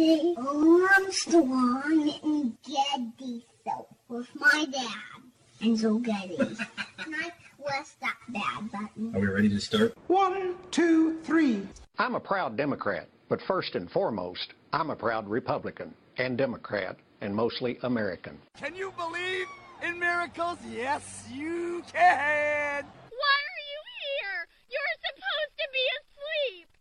the Armstrong and Getty show with my dad and Joe Getty. and I pressed that bad button. Are we ready to start? One, two, three. I'm a proud Democrat, but first and foremost, I'm a proud Republican and Democrat and mostly American. Can you believe in miracles? Yes, you can. Why are you here? You're supposed to be asleep.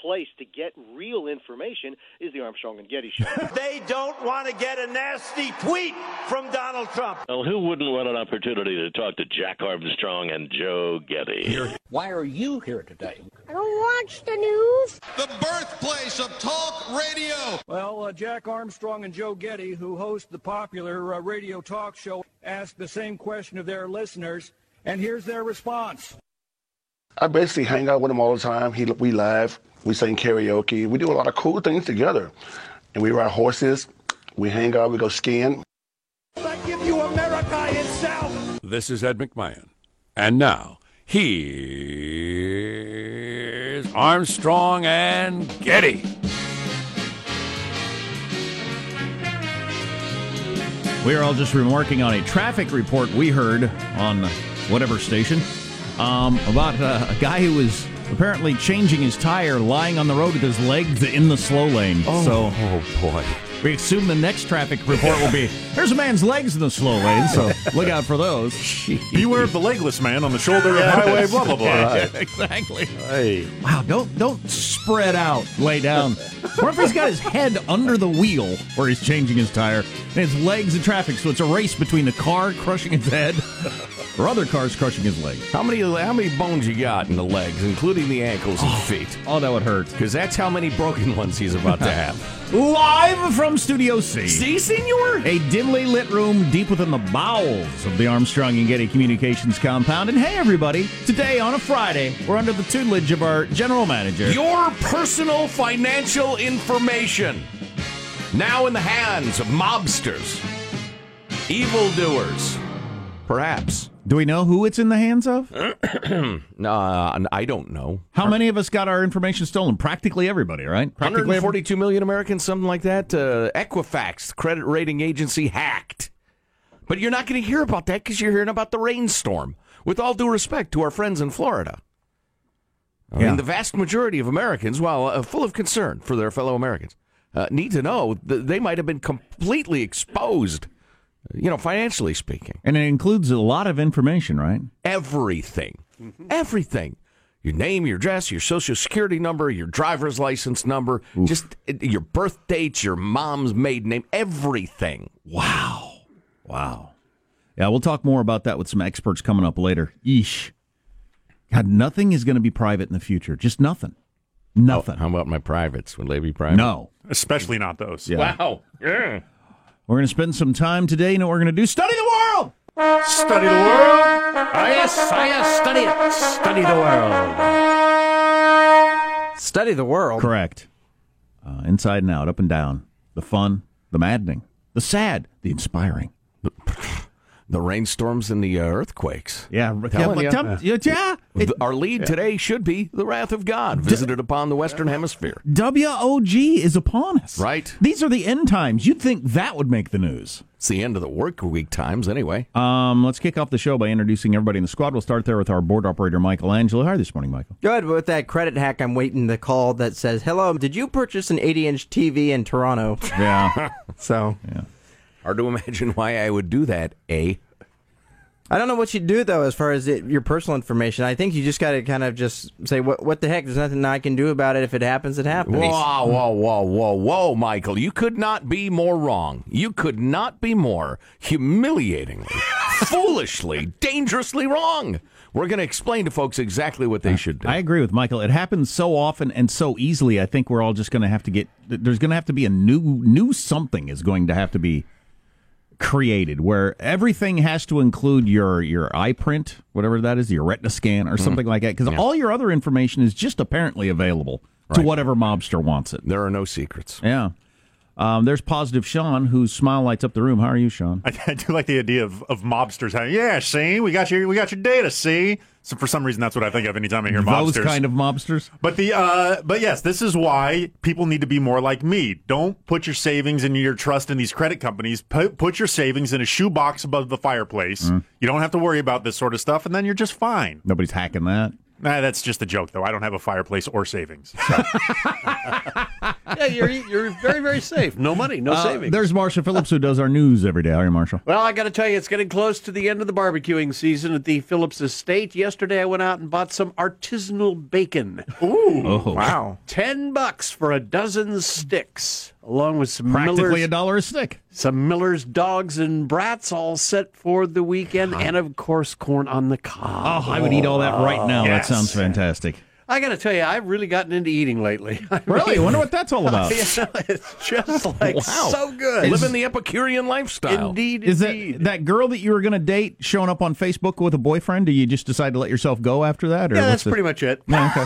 place to get real information is the Armstrong and Getty show. they don't want to get a nasty tweet from Donald Trump. Well, who wouldn't want an opportunity to talk to Jack Armstrong and Joe Getty? Why are you here today? I don't watch the news. The birthplace of talk radio. Well, uh, Jack Armstrong and Joe Getty, who host the popular uh, radio talk show, asked the same question of their listeners, and here's their response. I basically hang out with him all the time. He, we laugh, we sing karaoke, we do a lot of cool things together. And we ride horses, we hang out, we go skiing. I give you America itself. This is Ed McMahon. And now, here's Armstrong and Getty. We are all just remarking on a traffic report we heard on whatever station um, about uh, a guy who was apparently changing his tire lying on the road with his legs in the slow lane. Oh, so oh boy. We assume the next traffic report will be there's a man's legs in the slow lane, so look out for those. Beware of the legless man on the shoulder of highway, blah, blah, blah. Yeah, exactly. Hey. Wow, don't don't spread out, lay down. What if he's got his head under the wheel where he's changing his tire and his legs in traffic, so it's a race between the car crushing his head or other cars crushing his legs. How many how many bones you got in the legs, including the ankles and oh. feet? Oh, that would hurt. Because that's how many broken ones he's about to have. Live from Studio C. See, senor? A dimly lit room deep within the bowels of the Armstrong and Getty Communications compound. And hey, everybody, today on a Friday, we're under the tutelage of our general manager. Your personal financial information now in the hands of mobsters, evildoers, perhaps. Do we know who it's in the hands of? uh, I don't know. How many of us got our information stolen? Practically everybody, right? Practically 142 million Americans, something like that. Uh, Equifax, credit rating agency, hacked. But you're not going to hear about that because you're hearing about the rainstorm. With all due respect to our friends in Florida. I Yeah. mean, the vast majority of Americans, while uh, full of concern for their fellow Americans, uh, need to know that they might have been completely exposed, you know, financially speaking. And it includes a lot of information, right? Everything. Everything. Your name, your address, your social security number, your driver's license number, just uh, your birth dates, your mom's maiden name, everything. Wow. Wow. Yeah, we'll talk more about that with some experts coming up later. Yeesh. God, nothing is going to be private in the future. Just nothing. Nothing. How about my privates? Would they be private? No. Especially not those. Yeah. Wow. Yeah. We're going to spend some time today. You know what we're going to do? Study the world! Study the world. Oh, yes, oh, yes, study it. Study the world. Study the world. Correct. Uh, inside and out, up and down. The fun, the maddening, the sad, the inspiring. The rainstorms and the uh, earthquakes. Yeah, Telling yeah, ya. but tell- yeah, yeah. Th- Our lead today should be the wrath of God visited upon the Western Hemisphere. WOG is upon us. Right. These are the end times. You'd think that would make the news. It's the end of the work week times, anyway. Um, let's kick off the show by introducing everybody in the squad. We'll start there with our board operator, Michael Angelo. How are you this morning, Michael? Good. With that credit hack, I'm waiting the call that says, "Hello, did you purchase an 80-inch TV in Toronto?" Yeah. so, yeah. Hard to imagine why I would do that, A. I don't know what you'd do though, as far as it, your personal information. I think you just got to kind of just say, "What? What the heck? There's nothing I can do about it. If it happens, it happens." Whoa, whoa, whoa, whoa, whoa, Michael. You could not be more wrong. You could not be more humiliatingly, foolishly, dangerously wrong. We're going to explain to folks exactly what they should do. I agree with Michael. It happens so often and so easily. I think we're all just going to have to get. There's going to have to be a new new something is going to have to be created where everything has to include your your eye print, whatever that is, your retina scan or something like that, because Mm-hmm. Yeah. all your other information is just apparently available to whatever mobster wants it. There are no secrets. Yeah. Um, there's positive Sean, whose smile lights up the room. How are you, Sean? I, I do like the idea of, of mobsters having, yeah, see, we got your we got your data, see. So for some reason, that's what I think of anytime I hear Those mobsters. kind of mobsters. But the uh, but yes, this is why people need to be more like me. Don't put your savings and your trust in these credit companies. Put put your savings in a shoebox above the fireplace. Mm. You don't have to worry about this sort of stuff, and then you're just fine. Nobody's hacking that. Nah, that's just a joke, though. I don't have a fireplace or savings. yeah, you're you're very very safe. No money, no Uh, savings. There's Marshall Phillips, who does our news every day. How are you, Marshall? Well, I got to tell you, it's getting close to the end of the barbecuing season at the Phillips Estate. Yesterday, I went out and bought some artisanal bacon. Ooh, Oh. Wow. Ten bucks for a dozen sticks, along with some Practically Miller's, a dollar a stick. some Miller's dogs and brats, all set for the weekend, uh-huh. and of course, corn on the cob. Oh, I would eat all that right now. Yes. That sounds fantastic. I got to tell you, I've really gotten into eating lately. I Really? I wonder what that's all about. You know, it's just like Wow. so good. Living the Epicurean lifestyle. Indeed, Is that indeed. that girl that you were going to date showing up on Facebook with a boyfriend? Do you just decide to let yourself go after that? Or yeah, that's the- pretty much it. Yeah, okay.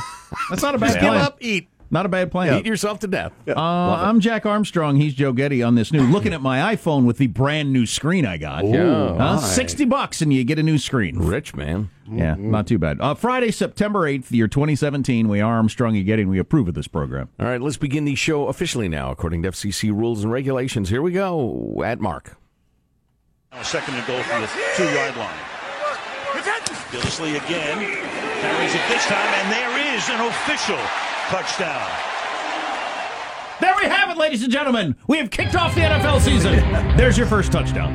That's not a bad Just give up, eat. Not a bad plan. Eat yourself to death. Uh, I'm Jack Armstrong. He's Joe Getty on this new. Looking at my iPhone with the brand new screen I got. Ooh, Huh? my. Sixty bucks and you get a new screen. Rich man. Yeah, not too bad. Uh, Friday, September eighth, year 2017. We are Armstrong and Getty. and We approve of this program. All right, let's begin the show officially now, according to FCC rules and regulations. Here we go. At Mark. Second and goal from the two-yard line. Gillislee again carries it this time, and there is an official touchdown. There we have it, ladies and gentlemen. We have kicked off the NFL season. There's your first touchdown.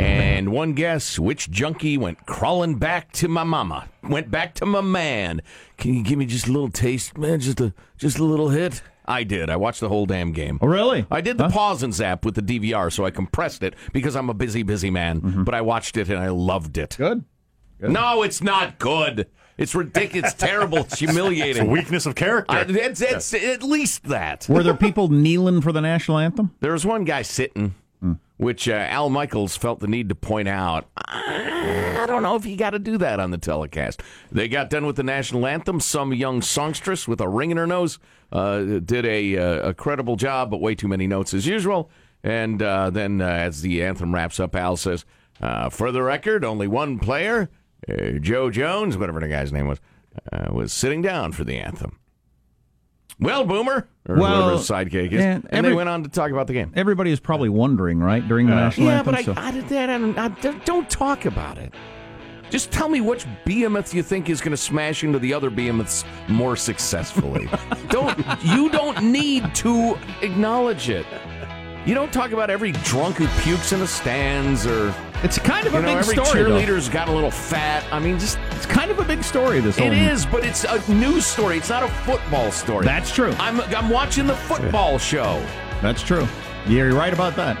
And one guess which junkie went crawling back to my mama, went back to my man. Can you give me just a little taste, man? Just a just a little hit. I did. I watched the whole damn game. Oh, really? I did the pause and zap with the DVR, so I compressed it because I'm a busy, busy man. But I watched it and I loved it. Mm-hmm. Good. No, it's not good. It's ridiculous. It's terrible. It's humiliating. It's a weakness of character. I, it's, it's at least that. Were there people kneeling for the national anthem? There was one guy sitting, Hmm. which uh, Al Michaels felt the need to point out. I don't know if you got to do that on the telecast. They got done with the national anthem. Some young songstress with a ring in her nose uh, did a, uh, a credible job, but way too many notes as usual. And uh, then, uh, as the anthem wraps up, Al says, uh, "For the record, only one player, uh, Joe Jones, whatever the guy's name was, uh, was sitting down for the anthem." Well, Boomer, or Well, whoever his sidekick is, yeah, and every- they went on to talk about the game. Everybody is probably wondering, right, during the national Yeah, anthem. but I, so- I, did that. I, don't- don't talk about it. Just tell me which behemoth you think is going to smash into the other behemoths more successfully. don't you don't need to acknowledge it. You don't talk about every drunk who pukes in the stands, or it's kind of you a know, big every story, though. cheerleader's got a little fat. I mean, just it's kind of a big story. This it whole is, but it's a news story. It's not a football story. That's true. I'm I'm watching the football show. That's true. Yeah, You're right about that.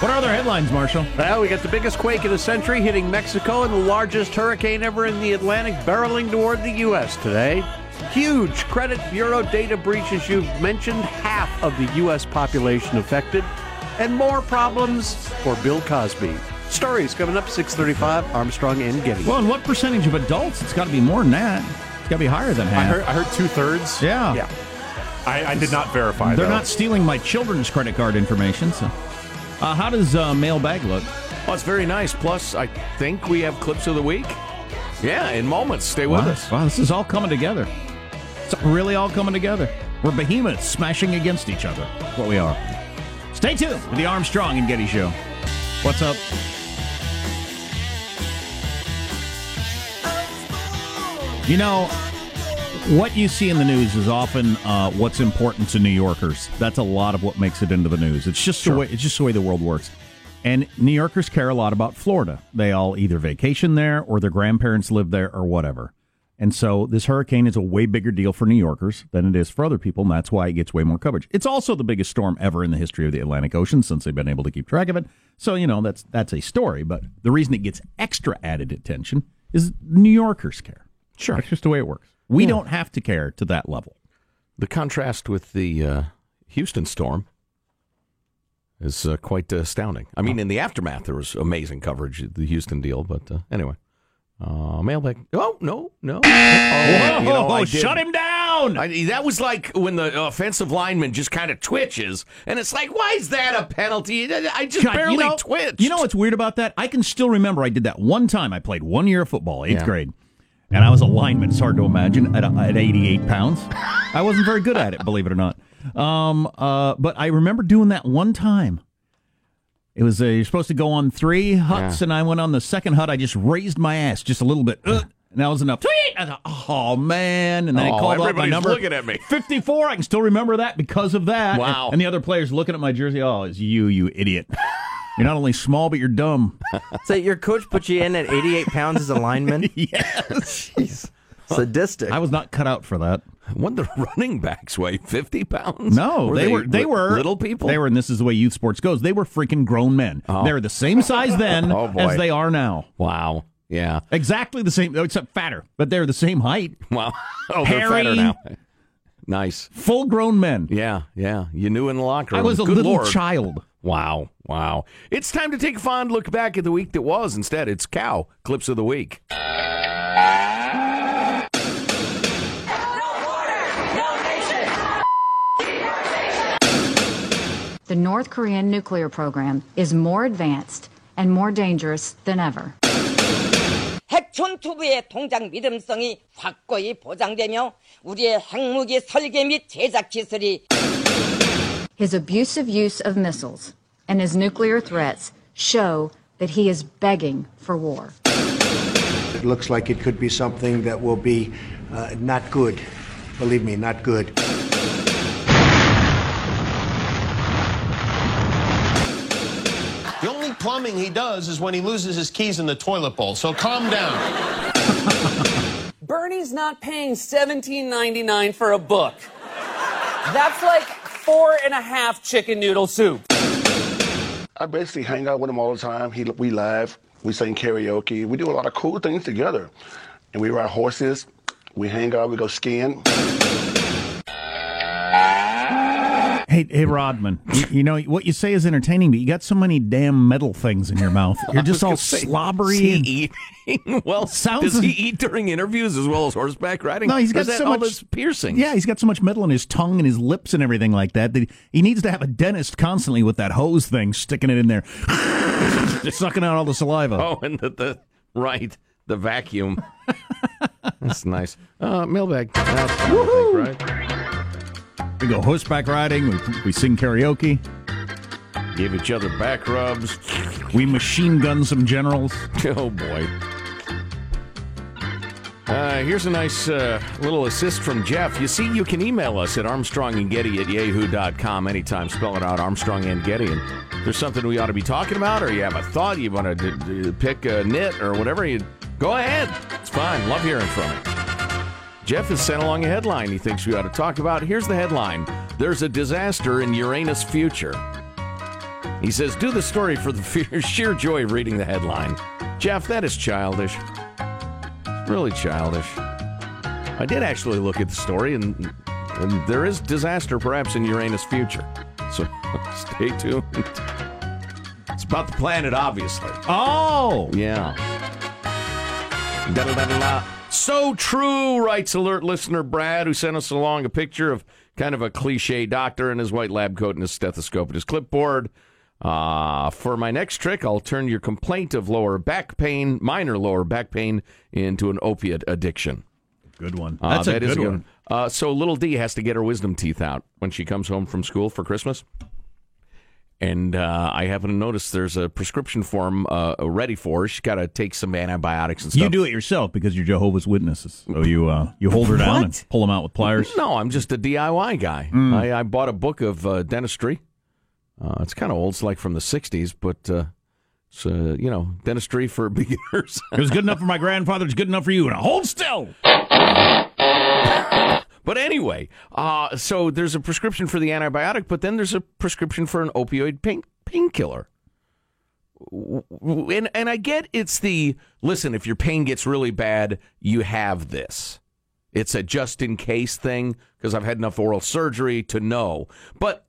What are other headlines, Marshall? Well, we got the biggest quake in a century hitting Mexico and the largest hurricane ever in the Atlantic barreling toward the U.S. today. Huge credit bureau data breaches you've mentioned, half of the U.S. population affected, and more problems for Bill Cosby. Stories coming up 635 Armstrong and Getty. Well, and what percentage of adults? It's got to be more than that. It's got to be higher than half. I heard, I heard two thirds. Yeah. Yeah. I, I did not verify. That. They're though. not stealing my children's credit card information. So, uh, how does uh, mailbag look? Well, it's very nice. Plus, I think we have clips of the week. Yeah, in moments. Stay with wow. us. Wow, this is all coming together. It's really all coming together. We're behemoths smashing against each other. What we are. Stay tuned with the Armstrong and Getty Show. What's up? You know, what you see in the news is often uh, what's important to New Yorkers. That's a lot of what makes it into the news. It's just the way it's just the way the world works. And New Yorkers care a lot about Florida. They all either vacation there or their grandparents live there or whatever. And so this hurricane is a way bigger deal for New Yorkers than it is for other people, and that's why it gets way more coverage. It's also the biggest storm ever in the history of the Atlantic Ocean since they've been able to keep track of it. So, you know, that's that's a story, but the reason it gets extra added attention is New Yorkers care. Sure. That's just the way it works. We Yeah. don't have to care to that level. The contrast with the uh, Houston storm. is uh, quite astounding. I mean, in the aftermath, there was amazing coverage of the Houston deal, but uh, anyway. Uh, mailbag. Oh no, no. Oh, Whoa, I did- shut him down. I, that was like when the offensive lineman just kind of twitches, and it's like, why is that a penalty? I just God, barely you know, twitched. You know what's weird about that? I can still remember I did that one time. I played one year of football, eighth Yeah. grade, and I was a lineman. It's hard to imagine at, at 88 pounds. I wasn't very good at it, believe it or not. Um, uh, but I remember doing that one time. It was uh, you're supposed to go on three huts, Yeah. and I went on the second hut. I just raised my ass just a little bit, uh, and that was enough. Tweet! I thought, oh man! And then I Oh, called out my everybody's number. looking at me. 54. I can still remember that because of that. Wow. And, and the other players looking at my jersey. Oh, it's you, you idiot! You're not only small, but you're dumb. So your coach put you in at 88 pounds as a lineman? yes. Jeez. Sadistic. I was not cut out for that. When the running backs weigh fifty pounds? No, they, were they were little people. They were, and this is the way youth sports goes. They were freaking grown men. Oh. They were the same size then Oh, as they are now. Wow. Yeah. Exactly the same, except fatter, but they're the same height. Wow. Oh, they're fatter now. Nice. Full grown men. Yeah, yeah. You knew in the locker room. I was a Good little Lord. child. Wow, wow. It's time to take a fond look back at the week that was. Instead, it's cow clips of the week. The North Korean nuclear program is more advanced and more dangerous than ever. 핵 전투부의 동작 믿음성이 확고히 보장되며 우리의 핵무기 설계 및 제작 기술이 His abusive use of missiles and his nuclear threats show that he is begging for war. It looks like it could be something that will be uh, not good. Believe me, not good. The he does is when he loses his keys in the toilet bowl. So calm down. Bernie's not paying $17.99 for a book. That's like four and a half chicken noodle soup. I basically hang out with him all the time. He, we laugh, we sing karaoke, we do a lot of cool things together. And we ride horses, we hang out, we go skiing. Hey, hey, Rodman. You, you know what you say is entertaining, but you got so many damn metal things in your mouth. You're just all slobbery. Is he eating? well, Sounds- does he eat during interviews as well as horseback riding? No, he's got so much piercing. Yeah, he's got so much metal in his tongue and his lips and everything like that that he needs to have a dentist constantly with that hose thing sticking it in there, just sucking out all the saliva. Oh, and the, the right, the vacuum. That's nice. Uh, mailbag. That's think, right? We go horseback riding. We, we sing karaoke. Give each other back rubs. We machine gun some generals. Oh boy. Uh, here's a nice uh, little assist from Jeff. You see, you can email us at Armstrong and Getty at yahoo.com anytime. Spell it out, Armstrong and Getty. And if there's something we ought to be talking about, or you have a thought, you want to d- d- pick a nit or whatever, you go ahead. It's fine. Love hearing from you. Jeff has sent along a headline he thinks we ought to talk about. Here's the headline There's a disaster in Uranus' future. He says, Do the story for the sheer joy of reading the headline. Jeff, that is childish. Really childish. I did actually look at the story, and, and there is disaster perhaps in Uranus' future. So stay tuned. It's about the planet, obviously. Oh! Yeah. Da-da-da-da-da. So true, writes alert listener Brad, who sent us along a picture of kind of a cliche doctor in his white lab coat and his stethoscope and his clipboard. Uh, for my next trick, I'll turn your complaint of lower back pain, minor lower back pain, into an opiate addiction. Good one. Uh, That's a that is good one. Uh, so little D has to get her wisdom teeth out when she comes home from school for Christmas. And uh, I happen to notice there's a prescription form uh, ready for her. She's got to take some antibiotics and stuff. You do it yourself because you're Jehovah's Witnesses. So you uh, you hold her down and pull them out with pliers. No, I'm just a DIY guy. Mm. I, I bought a book of uh, dentistry. Uh, it's kind of old. It's like from the 60s, but uh, it's, uh, you know, dentistry for beginners. It was good enough for my grandfather. It's good enough for you. Now hold still. But anyway, uh, so there's a prescription for the antibiotic, but then there's a prescription for an opioid pain painkiller. And and I get it's the listen. If your pain gets really bad, you have this. It's a just in case thing because I've had enough oral surgery to know. But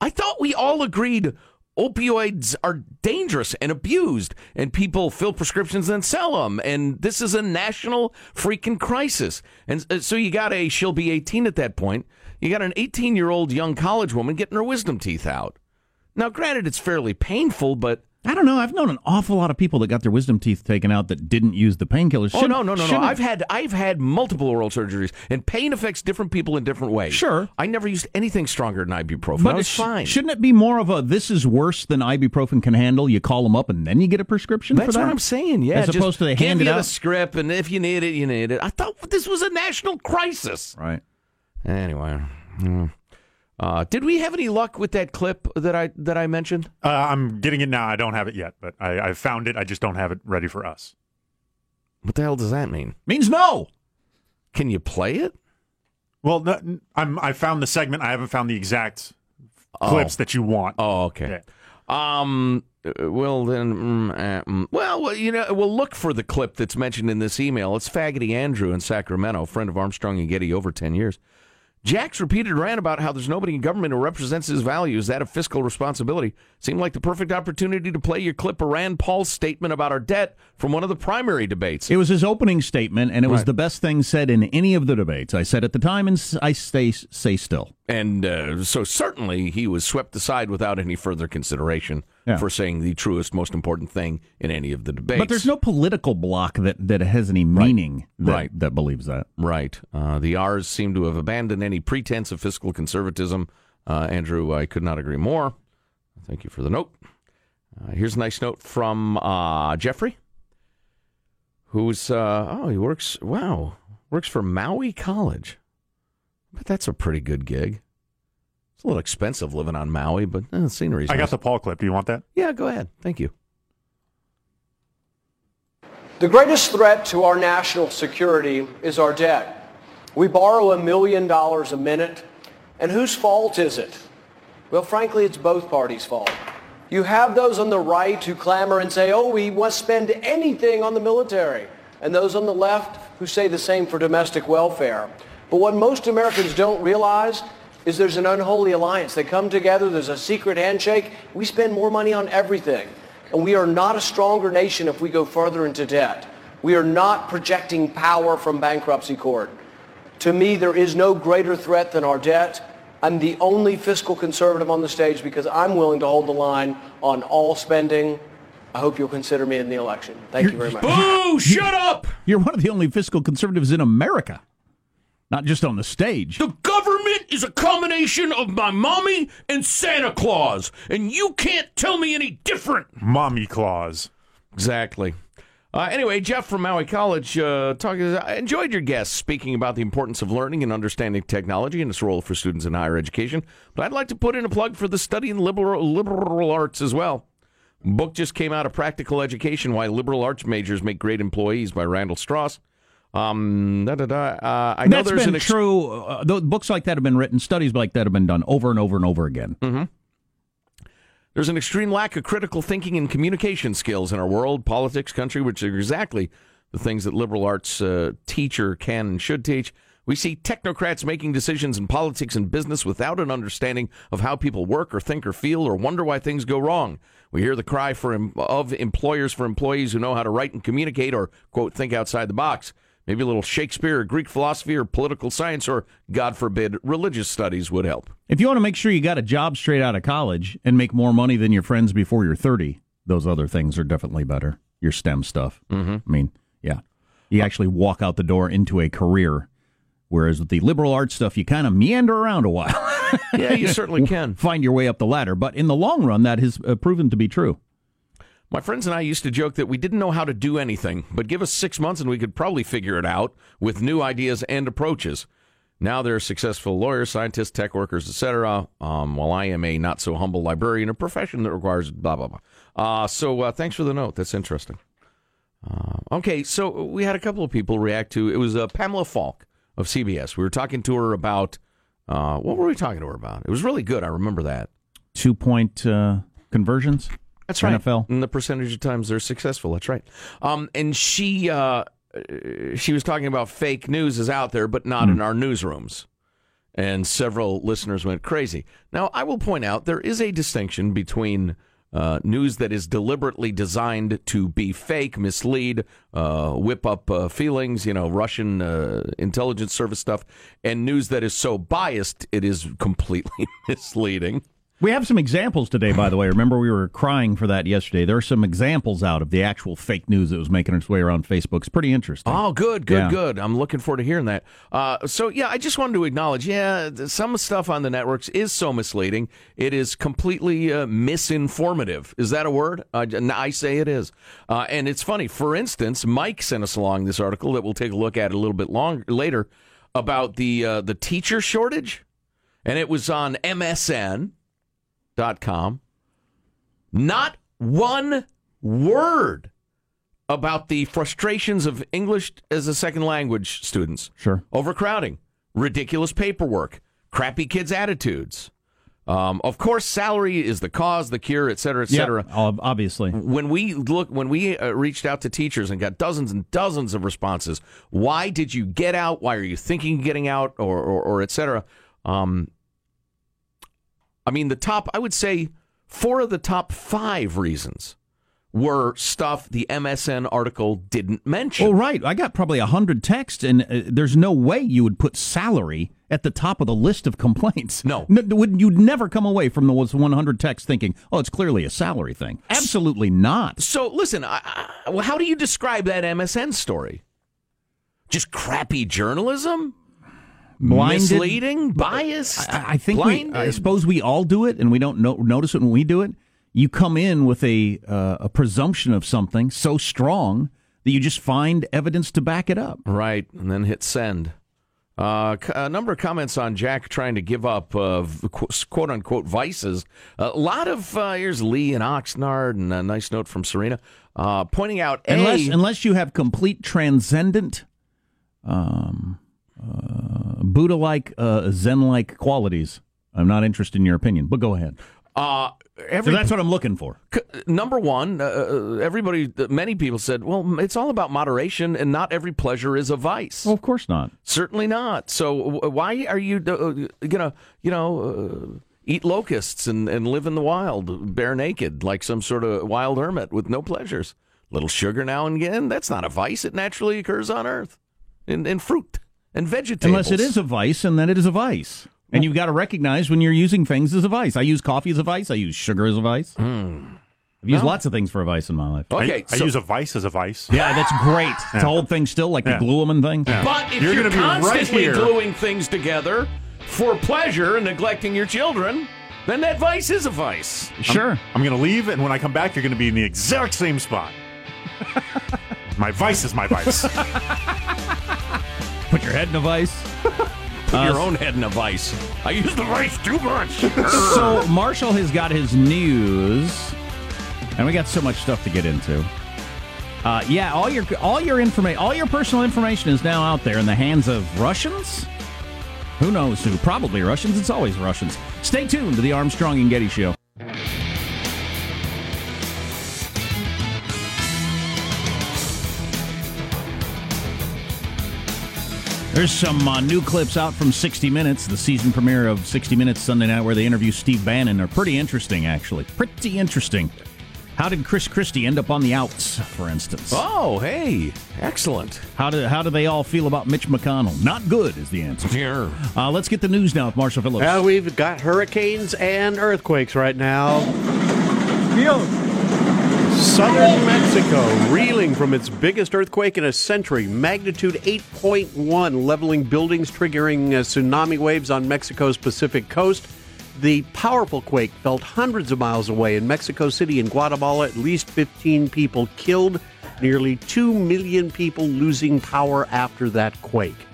I thought we all agreed opioids are dangerous and abused, and people fill prescriptions and sell them. And this is a national freaking crisis. And uh, so you got a, she'll be 18 at that point. You got an 18 year old young college woman getting her wisdom teeth out. Now, granted, it's fairly painful, but I don't know. I've known an awful lot of people that got their wisdom teeth taken out that didn't use the painkillers. Oh no, no, no, no! I've had I've had multiple oral surgeries, and pain affects different people in different ways. Sure. I never used anything stronger than ibuprofen. But I was it sh- fine. shouldn't it be more of a this is worse than ibuprofen can handle? You call them up and then you get a prescription That's that. what I'm saying. Yeah, as opposed to they hand it out. script, and if you need it, you need it. I thought this was a national crisis. Right. Anyway, hmm. Uh, did we have any luck with that clip that I that I mentioned? Uh, I'm getting it now. I don't have it yet, but I, I found it. I just don't have it ready for us. What the hell does that mean? Means no. Can you play it? Well, no, I'm. I found the segment. I haven't found the exact Oh. clips that you want. Oh, okay. Um. uh, Well then, mm, uh, mm. well, well, you know, we'll look for the clip that's mentioned in this email. It's Faggoty Andrew in Sacramento, friend of Armstrong and Getty over ten years. Jack's repeated rant about how there's nobody in government who represents his values, that of fiscal responsibility, seemed like the perfect opportunity to play your clip of Rand Paul's statement about our debt from one of the primary debates. It was his opening statement, and it was the best thing said in any of the debates. I said at the time, and I stay say still. And uh, so certainly he was swept aside without any further consideration Yeah. for saying the truest, most important thing in any of the debates. But there's no political block that, that has any meaning that, Right. that believes that. Right. Uh, the R's seem to have abandoned any pretense of fiscal conservatism. Uh, Andrew, I could not agree more. Thank you for the note. Uh, here's a nice note from uh, Jeffrey, who's, uh, oh, he works, wow, works for Maui College. But that's a pretty good gig. It's a little expensive living on Maui, but uh, the scenery's I got the Paul clip. Do you want that? Yeah, go ahead. Thank you. The greatest threat to our national security is our debt. We borrow a million dollars a minute, and whose fault is it? Well, frankly, it's both parties' fault. You have those on the right who clamor and say, oh, we must spend anything on the military, and those on the left who say the same for domestic welfare. But what most Americans don't realize is there's an unholy alliance. They come together, there's a secret handshake. We spend more money on everything. And we are not a stronger nation if we go further into debt. We are not projecting power from bankruptcy court. To me, there is no greater threat than our debt. I'm the only fiscal conservative on the stage because I'm willing to hold the line on all spending. I hope you'll consider me in the election. Thank you very much. Boo! Shut up! You're one of the only fiscal conservatives in America, not just on the stage. The government is a combination of my mommy and Santa Claus, and you can't tell me any different. Mommy Claus. Exactly. Uh, anyway, Jeff from Maui College, uh, talking. I enjoyed your guest speaking about the importance of learning and understanding technology and its role for students in higher education. But I'd like to put in a plug for the study in liberal liberal arts as well. Book just came out of Practical Education: Why Liberal Arts Majors Make Great Employees by Randall Stross. Um, da, da, da. Uh, I know That's there's been an ex- true. Uh, th- books like that have been written. Studies like that have been done over and over and over again. Mm-hmm. There's an extreme lack of critical thinking and communication skills in our world, politics, country, which are exactly the things that liberal arts uh, teacher can and should teach. We see technocrats making decisions in politics and business without an understanding of how people work or think or feel or wonder why things go wrong. We hear the cry for em- of employers for employees who know how to write and communicate or quote think outside the box. Maybe a little Shakespeare or Greek philosophy or political science or God forbid religious studies would help. If you want to make sure you got a job straight out of college and make more money than your friends before you're 30, those other things are definitely better. Your STEM stuff. Mm-hmm. I mean, yeah. You actually walk out the door into a career. Whereas with the liberal arts stuff, you kind of meander around a while. Yeah, you certainly can. Find your way up the ladder. But in the long run, that has uh, proven to be true. My friends and I used to joke that we didn't know how to do anything, but give us six months and we could probably figure it out with new ideas and approaches. Now they're successful lawyers, scientists, tech workers, etc. Um, while I am a not so humble librarian, a profession that requires blah blah blah. Uh, so uh, thanks for the note. That's interesting. Uh, okay, so we had a couple of people react to it was uh, Pamela Falk of CBS. We were talking to her about uh, what were we talking to her about? It was really good. I remember that. Two point uh, conversions. That's right. NFL. And the percentage of times they're successful. That's right. Um, and she uh, she was talking about fake news is out there, but not in our newsrooms. and several listeners went crazy. Now, I will point out there is a distinction between uh, news that is deliberately designed to be fake, mislead, uh, whip up uh, feelings, you know, Russian uh, intelligence service stuff, and news that is so biased it is completely misleading. We have some examples today, by the way. Remember, we were crying for that yesterday. There are some examples out of the actual fake news that was making its way around Facebook. It's pretty interesting. Oh, good, good, Yeah. good. I'm looking forward to hearing that. Uh, so, yeah, I just wanted to acknowledge, yeah, some stuff on the networks is so misleading. It is completely uh, misinformative. Is that a word? Uh, I say it is. Uh, and it's funny. For instance, Mike sent us along this article that we'll take a look at a little bit long later about the uh, the teacher shortage, and it was on MSN com. Not one word about the frustrations of English as a second language students. Sure. Overcrowding, ridiculous paperwork, crappy kids' attitudes. Um, of course, salary is the cause, the cure, et cetera, et cetera. ob- obviously. When we look, when we uh, reached out to teachers and got dozens and dozens of responses, why did you get out? Why are you thinking of getting out, or or, or et cetera? Um, I mean, the top, I would say, four of the top five reasons were stuff the MSN article didn't mention. Oh, right. I got probably a hundred texts, and uh, there's no way you would put salary at the top of the list of complaints. No, N- would you'd never come away from those 100 texts thinking, "Oh, it's clearly a salary thing." Absolutely not. So listen, I, I, how do you describe that MSN story? Just crappy journalism, Blinded? misleading, biased. I, I think we. I suppose we all do it, and we don't no, notice it when we do it. You come in with a uh, a presumption of something so strong that you just find evidence to back it up. Right, and then hit send. Uh, a number of comments on Jack trying to give up uh, quote unquote vices. A lot of uh, here's Lee and Oxnard, and a nice note from Serena uh, pointing out Unless a, unless you have complete transcendent, um, uh, Buddha like, uh, Zen like qualities, I'm not interested in your opinion. But go ahead. Uh, So that's what I'm looking for. C- Number one, uh, everybody, many people said, well, it's all about moderation, and not every pleasure is a vice. Well, of course not. Certainly not. So w- why are you uh, gonna, you know, uh, eat locusts and, and live in the wild, bare naked, like some sort of wild hermit with no pleasures? Little sugar now and again, that's not a vice. It naturally occurs on Earth, in, in fruit and vegetables. Unless it is a vice, and then it is a vice. And you've got to recognize when you're using things as a vice. I use coffee as a vice. I use sugar as a vice. Hmm. I've used No. lots of things for a vice in my life. Okay, I, I use a vice as a vice. Yeah, that's great. It's a whole thing still, like Yeah. the gluamin thing. But if You're you're, gonna be right constantly here. gluing things together for pleasure and neglecting your children, then that vice is a vice. Sure. I'm going to leave, and when I come back, you're going to be in the exact same spot. my vice is my vice. Put your head in a vice. Put your own head in a vice. I use the vice too much. so Marshall has got his news, and we got so much stuff to get into. Uh, yeah, all your all your information, all your personal information is now out there in the hands of Russians. Who knows who? Probably Russians. It's always Russians. Stay tuned to the Armstrong and Getty Show. There's some uh, new clips out from 60 Minutes, the season premiere of 60 Minutes Sunday night, where they interview Steve Bannon. Are pretty interesting, actually. Pretty interesting. How did Chris Christie end up on the outs, for instance? Oh, hey, excellent. How do how do they all feel about Mitch McConnell? Not good is the answer. Here. Uh, let's get the news now with Marshall Phillips. Well, we've got hurricanes and earthquakes right now. Southern Mexico reeling from its biggest earthquake in a century, magnitude 8.1, leveling buildings, triggering uh, tsunami waves on Mexico's Pacific coast. The powerful quake felt hundreds of miles away in Mexico City and Guatemala. At least 15 people killed, nearly 2 million people losing power after that quake.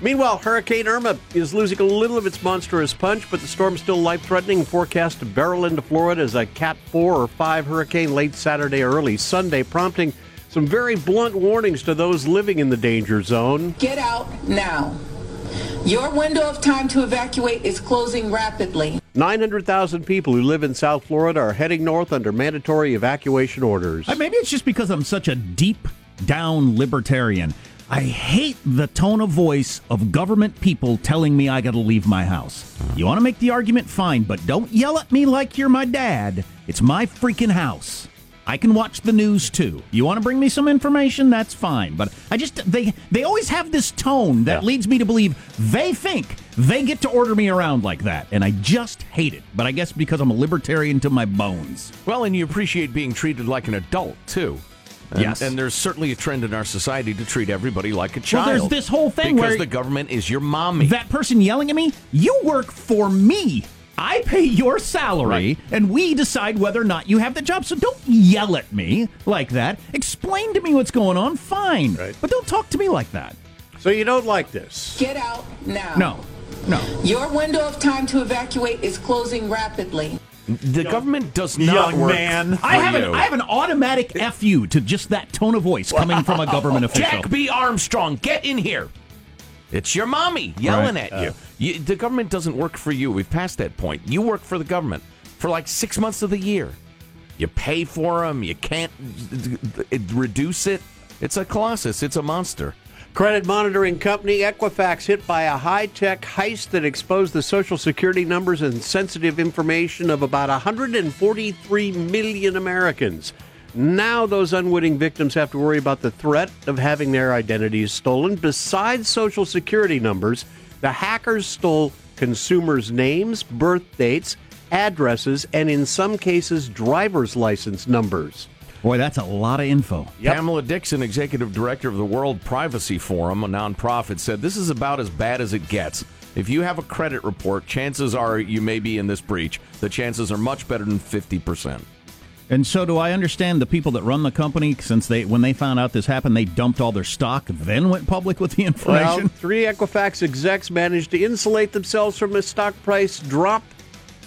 Meanwhile, Hurricane Irma is losing a little of its monstrous punch, but the storm's still life threatening. Forecast to barrel into Florida as a Cat 4 or 5 hurricane late Saturday, early Sunday, prompting some very blunt warnings to those living in the danger zone. Get out now. Your window of time to evacuate is closing rapidly. 900,000 people who live in South Florida are heading north under mandatory evacuation orders. Uh, Maybe it's just because I'm such a deep down libertarian. I hate the tone of voice of government people telling me I got to leave my house. You want to make the argument, fine, but don't yell at me like you're my dad. It's my freaking house. I can watch the news too. You want to bring me some information? That's fine. But I just they they always have this tone that leads me to believe they think they get to order me around like that, and I just hate it. But I guess because I'm a libertarian to my bones. Well, and you appreciate being treated like an adult too. And, Yes. and there's certainly a trend in our society to treat everybody like a child. Well, child. there's this whole thing because where- the government is your mommy. That person yelling at me, you work for me. I pay your salary, and we decide whether or not you have the job. So don't yell at me like that. Explain to me what's going on, fine. But don't talk to me like that. So you don't like this? Get out now. No, no. Your window of time to evacuate is closing rapidly. The government does not Young work. man. for I have an. I have an automatic fu to just that tone of voice coming from a government official. Jack B. Armstrong, get in here. It's your mommy yelling Right. at you. you. The government doesn't work for you. We've passed that point. You work for the government for like six months of the year. You pay for them. You can't uh, reduce it. It's a colossus. It's a monster. Credit monitoring company Equifax hit by a high tech heist that exposed the Social Security numbers and sensitive information of about 143 million Americans. Now, those unwitting victims have to worry about the threat of having their identities stolen. Besides Social Security numbers, the hackers stole consumers' names, birth dates, addresses, and in some cases, driver's license numbers. Boy, that's a lot of info. Pamela Dixon, executive director of the World Privacy Forum, a nonprofit, said this is about as bad as it gets. If you have a credit report, chances are you may be in this breach. The chances are much better than 50%. And so, do I understand the people that run the company, since they when they found out this happened, they dumped all their stock, then went public with the information? Well, three Equifax execs managed to insulate themselves from a stock price drop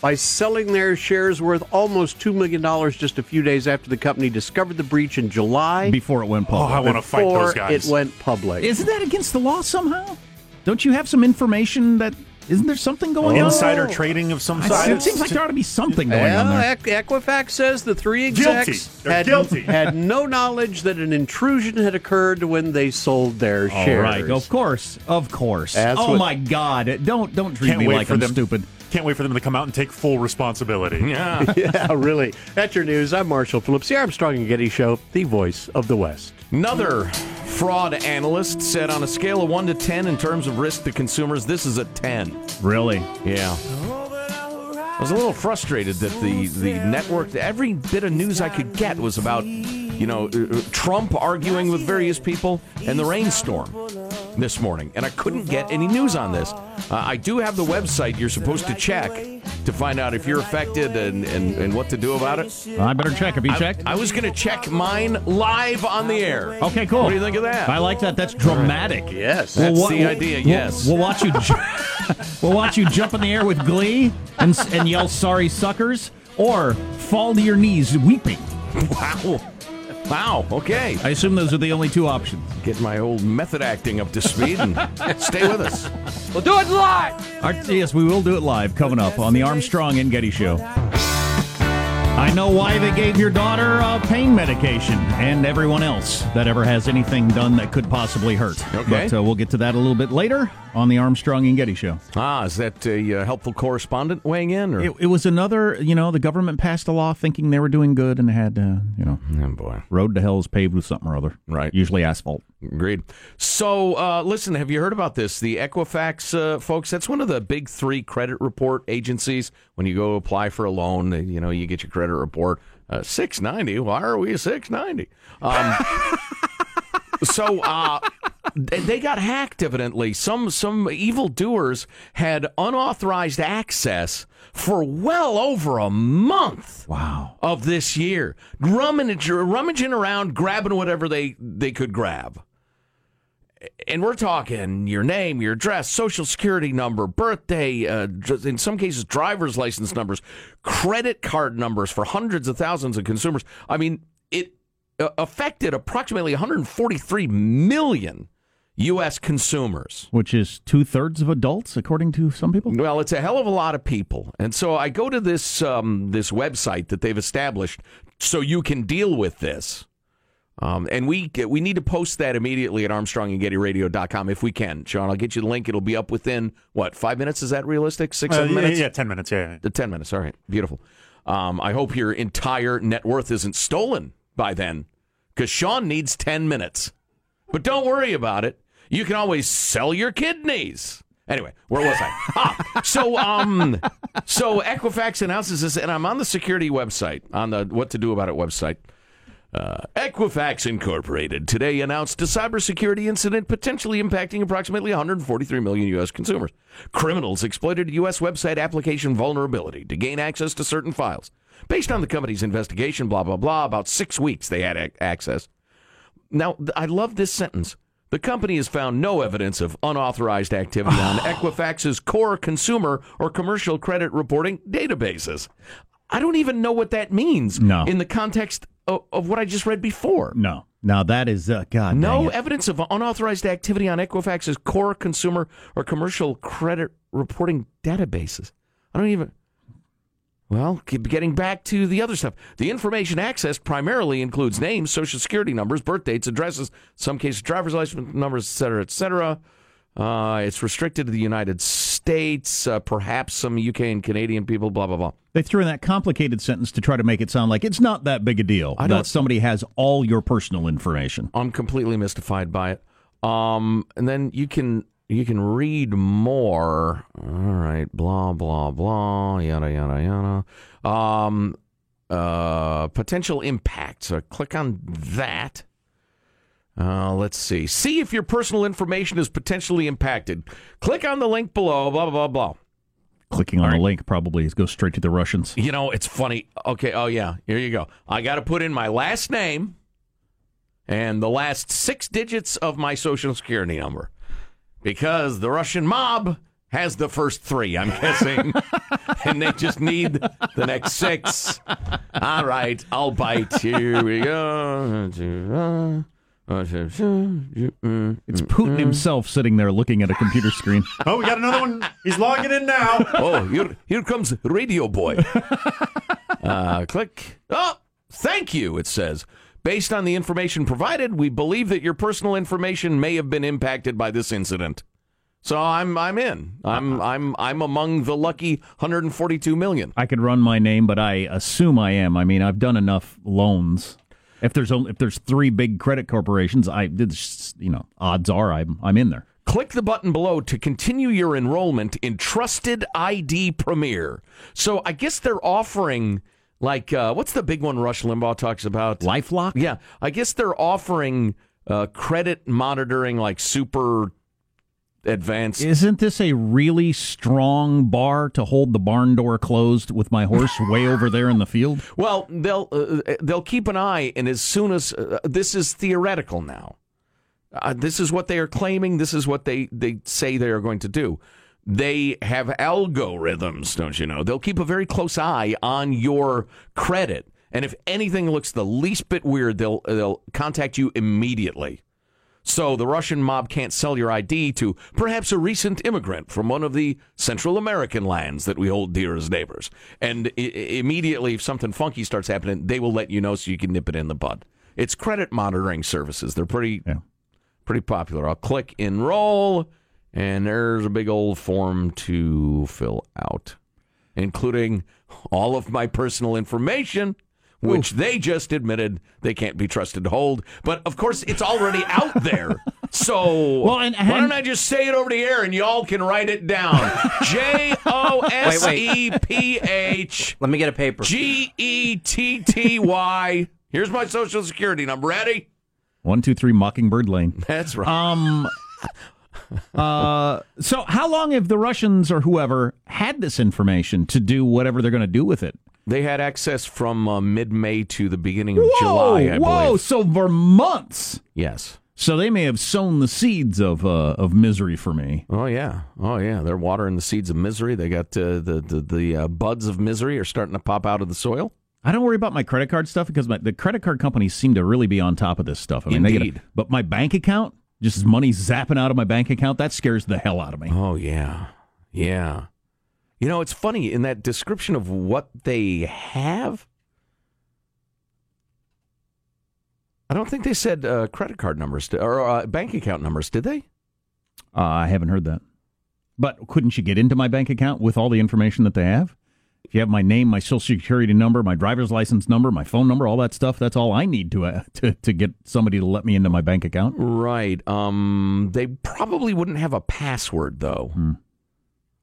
by selling their shares worth almost $2 million just a few days after the company discovered the breach in July. Before it went public. Oh, I wanna fight those Before guys. It went public. Isn't that against the law somehow? Don't you have some information that isn't there something going on? Insider trading of some sort. It seems like there ought to be something going Well, on there. Equifax says the three execs had, had no knowledge that an intrusion had occurred when they sold their All shares. right, of course, of course. That's oh what- my God! Don't don't treat Can't me like I'm them. stupid. Can't wait for them to come out and take full responsibility. Yeah. yeah, really. That's your news. I'm Marshall Phillips, the Armstrong and Getty Show, the voice of the West. Another fraud analyst said on a scale of 1 to 10 in terms of risk to consumers, this is a 10. Really? Yeah. I was a little frustrated that the, the network, every bit of news I could get was about, you know, uh, uh, Trump arguing with various people and the rainstorm this morning. And I couldn't get any news on this. Uh, I do have the website you're supposed to check to find out if you're affected and, and, and what to do about it. I better check. Have you I- checked? I was going to check mine live on the air. Okay, cool. What do you think of that? I like that. That's dramatic. Yes. That's We'll wa- the idea, we'll- yes. We'll watch you. ju- we'll watch you jump in the air with glee and and yell "sorry, suckers," or fall to your knees weeping. Wow. Wow. Okay. I assume those are the only two options. Get my old method acting up to speed and stay with us. We'll do it live. Our, yes, we will do it live coming up on the Armstrong and Getty Show. I know why they gave your daughter uh, pain medication and everyone else that ever has anything done that could possibly hurt. Okay. But uh, we'll get to that a little bit later on the Armstrong and Getty Show. Ah, is that a uh, helpful correspondent weighing in? Or? It, it was another, you know, the government passed a law thinking they were doing good and had, uh, you know, oh boy, road to hell is paved with something or other. Right. Usually asphalt. Agreed. So, uh, listen, have you heard about this? The Equifax uh, folks, that's one of the big three credit report agencies. When you go apply for a loan, you know, you get your credit report. Uh, 690 Why are we 690 Um, so uh, they got hacked. Evidently, some some evil doers had unauthorized access for well over a month. Wow. Of this year, rummaging, rummaging around, grabbing whatever they they could grab. And we're talking your name, your address, social security number, birthday, uh, in some cases, driver's license numbers, credit card numbers for hundreds of thousands of consumers. I mean, it uh, affected approximately 143 million U.S. consumers. Which is two thirds of adults, according to some people. Well, it's a hell of a lot of people, and so I go to this um, this website that they've established so you can deal with this. Um, and we we need to post that immediately at ArmstrongandGettyRadio.com if we can. Sean, I'll get you the link. It'll be up within what five minutes? Is that realistic? Six, Uh, yeah, minutes? yeah, ten minutes. Yeah, yeah. The ten minutes. All right, beautiful. Um, I hope your entire net worth isn't stolen by then, because Sean needs ten minutes. But don't worry about it. You can always sell your kidneys. Anyway, where was I? ah, so um, so Equifax announces this, and I'm on the security website on the What to Do About It website. Uh, Equifax Incorporated today announced a cybersecurity incident potentially impacting approximately 143 million U.S. consumers. Criminals exploited a U.S. website application vulnerability to gain access to certain files. Based on the company's investigation, blah, blah, blah, about six weeks they had ac- access. Now, th- I love this sentence. The company has found no evidence of unauthorized activity on Equifax's core consumer or commercial credit reporting databases. I don't even know what that means No. in the context of, of what I just read before. No. Now that is uh, God. No evidence of unauthorized activity on Equifax's core consumer or commercial credit reporting databases. I don't even. Well, keep getting back to the other stuff. The information accessed primarily includes names, social security numbers, birth dates, addresses, some cases driver's license numbers, et cetera, et cetera. Uh, it's restricted to the United States, uh, perhaps some UK and Canadian people, blah, blah, blah. They threw in that complicated sentence to try to make it sound like it's not that big a deal I that somebody has all your personal information. I'm completely mystified by it. Um, and then you can you can read more. All right, blah blah blah, yada yada yada. Um, uh, potential impacts. So click on that. Uh, let's see. See if your personal information is potentially impacted. Click on the link below. Blah blah blah blah. Clicking on the link probably goes straight to the Russians. You know, it's funny. Okay, oh yeah, here you go. I got to put in my last name and the last six digits of my social security number because the Russian mob has the first three, I'm guessing, and they just need the next six. All right, I'll bite. Here we go. Uh, it's Putin uh, uh. himself sitting there looking at a computer screen. Oh, we got another one. He's logging in now. oh, here, here comes Radio Boy. uh, click. Oh, thank you, it says. Based on the information provided, we believe that your personal information may have been impacted by this incident. So I'm I'm in. I'm uh-huh. I'm I'm among the lucky 142 million. I could run my name, but I assume I am. I mean, I've done enough loans. If there's only, if there's three big credit corporations, I did. You know, odds are I'm I'm in there. Click the button below to continue your enrollment in Trusted ID Premier. So I guess they're offering like uh, what's the big one Rush Limbaugh talks about? LifeLock. Yeah, I guess they're offering uh, credit monitoring like super advanced. Isn't this a really strong bar to hold the barn door closed with my horse way over there in the field? Well, they'll uh, they'll keep an eye, and as soon as uh, this is theoretical now, uh, this is what they are claiming. This is what they they say they are going to do. They have algorithms, don't you know? They'll keep a very close eye on your credit, and if anything looks the least bit weird, they'll they'll contact you immediately. So the Russian mob can't sell your ID to perhaps a recent immigrant from one of the Central American lands that we hold dear as neighbors. And I- immediately, if something funky starts happening, they will let you know so you can nip it in the bud. It's credit monitoring services. They're pretty, pretty popular. I'll click enroll, and there's a big old form to fill out, including all of my personal information which they just admitted they can't be trusted to hold. But of course, it's already out there. So Well, and- why don't I just say it over the air and y'all can write it down? J O S E P H Let me get a paper. G E T T Y. Here's my social security number. Ready? One two three Mockingbird Lane. That's right. Um. uh. So, how long have the Russians or whoever had this information to do whatever they're going to do with it? They had access from uh, mid-May to the beginning of July, I whoa! believe. So for months. Yes. So they may have sown the seeds of uh, of misery for me. Oh yeah, oh yeah. They're watering the seeds of misery. They got uh, the the, the uh, buds of misery are starting to pop out of the soil. I don't worry about my credit card stuff because my, the credit card companies seem to really be on top of this stuff. I mean, they Indeed. get but my bank account, just money zapping out of my bank account, that scares the hell out of me. Oh yeah, yeah. You know, it's funny in that description of what they have. I don't think they said uh, credit card numbers or uh, bank account numbers, did they? Uh, I haven't heard that. But couldn't you get into my bank account with all the information that they have? If you have my name, my social security number, my driver's license number, my phone number, all that stuff, that's all I need to uh, to to get somebody to let me into my bank account. Right. Um, they probably wouldn't have a password though. Hmm.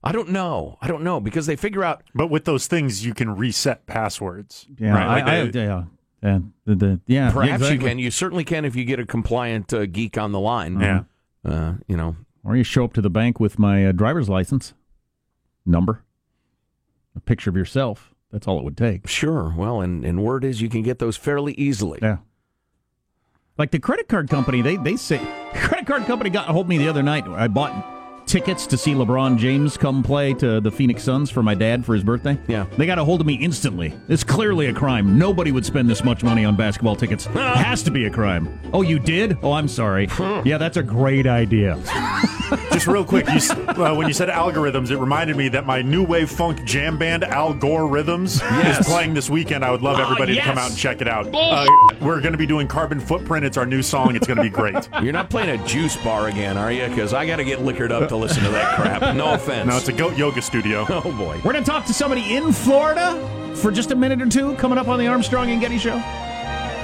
I don't know. I don't know because they figure out. But with those things, you can reset passwords. Yeah, right? Like I, I, yeah, yeah, the, the, yeah. Perhaps exactly. you can. You certainly can if you get a compliant uh, geek on the line. Yeah. Uh, you know. Or you show up to the bank with my uh, driver's license number, a picture of yourself. That's all it would take. Sure. Well, and, and word is you can get those fairly easily. Yeah. Like the credit card company, they they say credit card company got a hold of me the other night. I bought tickets to see LeBron James come play to the Phoenix Suns for my dad for his birthday. Yeah. They got a hold of me instantly. It's clearly a crime. Nobody would spend this much money on basketball tickets. it has to be a crime. Oh, you did? Oh, I'm sorry. yeah, that's a great idea. Just real quick, you, uh, when you said algorithms, it reminded me that my new wave funk jam band Al Gore Rhythms Yes. is playing this weekend. I would love Ah, everybody to come out and check it out. Uh, we're going to be doing Carbon Footprint. It's our new song. It's going to be great. You're not playing a juice bar again, are you? Because I got to get liquored up to listen to that crap. No offense. No, it's a goat yoga studio. Oh boy. We're going to talk to somebody in Florida for just a minute or two coming up on the Armstrong and Getty Show.